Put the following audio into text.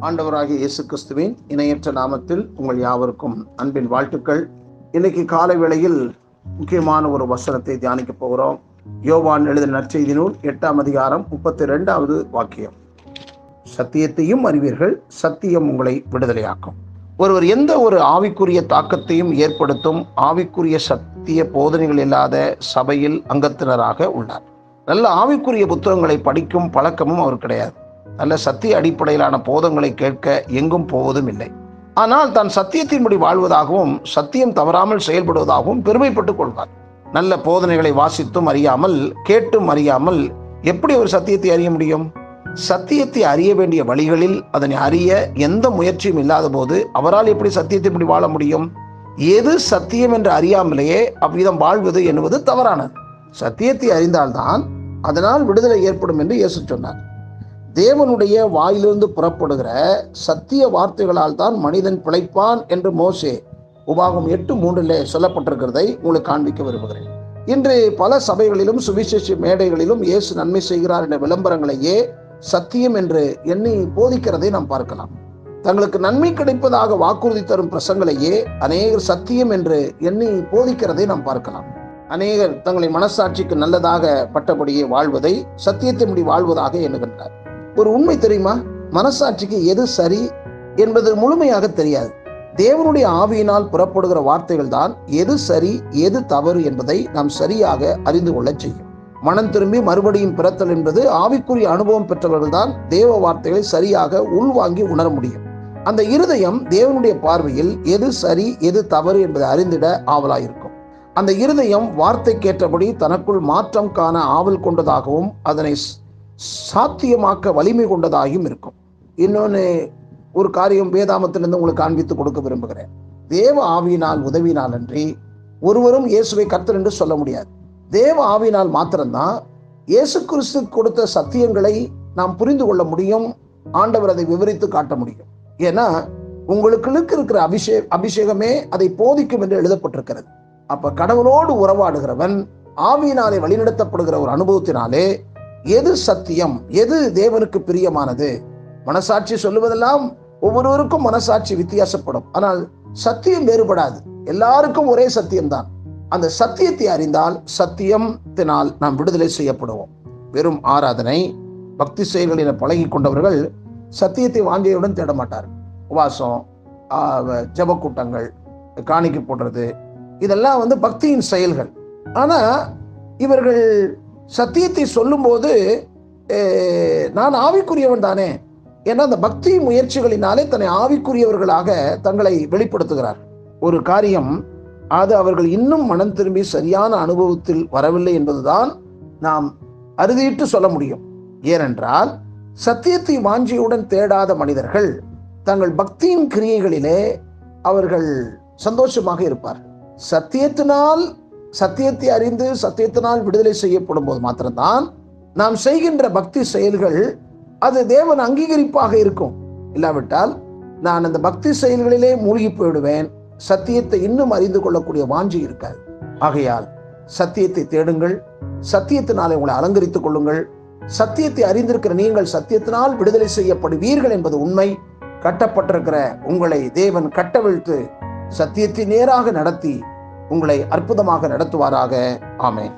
ஆண்டவராகிய இயேசு கிறிஸ்துவின் இணையற்ற நாமத்தில் உங்கள் யாவருக்கும் அன்பின் வாழ்த்துக்கள். இன்னைக்கு காலை வேளையில் முக்கியமான ஒரு வசனத்தை தியானிக்க போகிறோம். யோவான் எழுதின நற்செய்தி நூல் எட்டாம் அதிகாரம் முப்பத்தி ரெண்டாவது வாக்கியம். சத்தியத்தையும் அறிவீர்கள் சத்தியம் உங்களை விடுதலையாக்கும். ஒருவர் எந்த ஒரு ஆவிக்குரிய தாக்கத்தையும் ஏற்படுத்தும் ஆவிக்குரிய சத்திய போதனைகள் இல்லாத சபையில் அங்கத்தினராக உள்ளார். நல்ல ஆவிக்குரிய புத்தகங்களை படிக்கும் பழக்கமும் அவர் கிடையாது. நல்ல சத்திய அடிப்படையிலான போதங்களை கேட்க எங்கும் போவதும் இல்லை. ஆனால் தான் சத்தியத்தின்படி வாழ்வதாகவும் சத்தியம் தவறாமல் செயல்படுவதாகவும் பெருமைப்பட்டுக் கொள்வார். நல்ல போதனைகளை வாசித்தும் அறியாமல் கேட்டும் அறியாமல் எப்படி ஒரு சத்தியத்தை அறிய முடியும்? சத்தியத்தை அறிய வேண்டிய வழிகளில் அதனை அறிய எந்த முயற்சியும் இல்லாத போது அவரால் எப்படி சத்தியத்தை இப்படி வாழ முடியும்? எது சத்தியம் என்று அறியாமலேயே அவ்விதம் வாழ்வது என்பது தவறானது. சத்தியத்தை அறிந்தால்தான் அதனால் விடுதலை ஏற்படும் என்று இயேசு சொன்னார். தேவனுடைய வாயிலிருந்து புறப்படுகிற சத்திய வார்த்தைகளால் தான் மனிதன் பிழைப்பான் என்று மோசே உபாகம் எட்டு மூன்றிலே சொல்லப்பட்டிருக்கிறதை உங்களுக்கு காண்பிக்க விரும்புகிறேன். இன்று பல சபைகளிலும் சுவிசேஷ மேடைகளிலும் இயேசு நன்மை செய்கிறார் என்ற விளம்பரங்களையே சத்தியம் என்று எண்ணி போதிக்கிறதை நாம் பார்க்கலாம். தங்களுக்கு நன்மை கிடைப்பதாக வாக்குறுதி தரும் பிரசங்களையே அநேகர் சத்தியம் என்று எண்ணி போதிக்கிறதை நாம் பார்க்கலாம். அநேகர் தங்களை மனசாட்சிக்கு நல்லதாக பட்டபடியே வாழ்வதை சத்தியத்தின்படி வாழ்வதாக எண்ணுகின்றார். ஒரு உண்மை தெரியுமா? மனசாட்சிக்கு எது சரி என்பது முழுமையாக தெரியாது. தேவனுடைய ஆவியினால் புறப்படுகிற வார்த்தைகள் தான் எது சரி எது தவறு என்பதை நாம் சரியாக அறிந்து கொள்ள செய்யும். மனம் திரும்பி மறுபடியும் பிறத்தல் என்பது ஆவிக்குரிய அனுபவம் பெற்றவர்கள்தான் தேவ வார்த்தைகளை சரியாக உள்வாங்கி உணர முடியும். அந்த இருதயம் தேவனுடைய பார்வையில் எது சரி எது தவறு என்பதை அறிந்திட ஆவலாயிருக்கும். அந்த இருதயம் வார்த்தைக்கேற்றபடி தனக்குள் மாற்றம் காண ஆவல் கொண்டதாகவும் அதனை சாத்தியமாக்க வலிமை கொண்டதாகவும் இருக்கும். இன்னொன்று ஒரு காரியம் வேதாமத்திலிருந்து உங்களுக்கு காண்பித்து கொடுக்க விரும்புகிறேன். தேவ ஆவியினால் உதவினால் அன்றி ஒருவரும் இயேசுவை கர்த்தர் என்று சொல்ல முடியாது. தேவ ஆவினால் மாத்திரம்தான் இயேசு கிறிஸ்து கொடுத்த சத்தியங்களை நாம் புரிந்து கொள்ள முடியும் ஆண்டவர் அதை விவரித்து காட்ட முடியும். ஏன்னா உங்களுக்கு இருக்கிற அபிஷே அபிஷேகமே அதை போதிக்கும் என்று எழுதப்பட்டிருக்கிறது. அப்ப கடவுளோடு உறவாடுகிறவன் ஆவியினாலே வழிநடத்தப்படுகிற ஒரு அனுபவத்தினாலே எது சத்தியம் எது தேவனுக்கு பிரியமானது? மனசாட்சி சொல்லுவதெல்லாம் ஒவ்வொருவருக்கும் மனசாட்சி வித்தியாசப்படும். ஆனால் சத்தியம் வேறுபடாது. எல்லாருக்கும் ஒரே சத்தியம்தான். அந்த சத்தியத்தை அறிந்தால் சத்தியத்தினால் நாம் விடுதலை செய்யப்படுவோம். வெறும் ஆராதனை பக்தி செயல்களில் பழகி கொண்டவர்கள் சத்தியத்தை வாங்கியவுடன் தேட மாட்டார்கள் உபாசம் ஜப கூட்டங்கள் காணிக்கை போடுறது இதெல்லாம் வந்து பக்தியின் செயல்கள். ஆனா இவர்கள் சத்தியத்தை சொல்லும்போது நான் ஆவிக்குரியவன் தானே ஏன்னா அந்த பக்தி முயற்சிகளினாலே தன்னை ஆவிக்குரியவர்களாக தங்களை வெளிப்படுத்துகிறார். ஒரு காரியம் அது அவர்கள் இன்னும் மனம் திரும்பி சரியான அனுபவத்தில் வரவில்லை என்பதுதான் நாம் அறுதியிட்டு சொல்ல முடியும். ஏனென்றால் சத்தியத்தை வாஞ்சியுடன் தேடாத மனிதர்கள் தங்கள் பக்தியின் கிரியைகளிலே அவர்கள் சந்தோஷமாக இருப்பார் சத்தியத்தினால் சத்தியத்தை அறிந்து சத்தியத்தினால் விடுதலை செய்யப்படும் போது மாத்திரம்தான் நாம் செய்கின்ற பக்தி செயல்கள் அது தேவன் அங்கீகரிப்பாக இருக்கும். இல்லாவிட்டால் நான் அந்த பக்தி செயல்களிலே மூழ்கி போயிடுவேன். சத்தியத்தை இன்னும் அறிந்து கொள்ளக்கூடிய வாஞ்சி இருக்காது. ஆகையால் சத்தியத்தை தேடுங்கள். சத்தியத்தினாலே உங்களை அலங்கரித்துக் கொள்ளுங்கள். சத்தியத்தை அறிந்திருக்கிற நீங்கள் சத்தியத்தினால் விடுதலை செய்யப்படுவீர்கள் என்பது உண்மை. கட்டப்பட்டிருக்கிற உங்களை தேவன் கட்டவிழ்த்து சத்தியத்தை நேராக நடத்தி உங்களை அற்புதமாக நடத்துவாராக. ஆமேன்.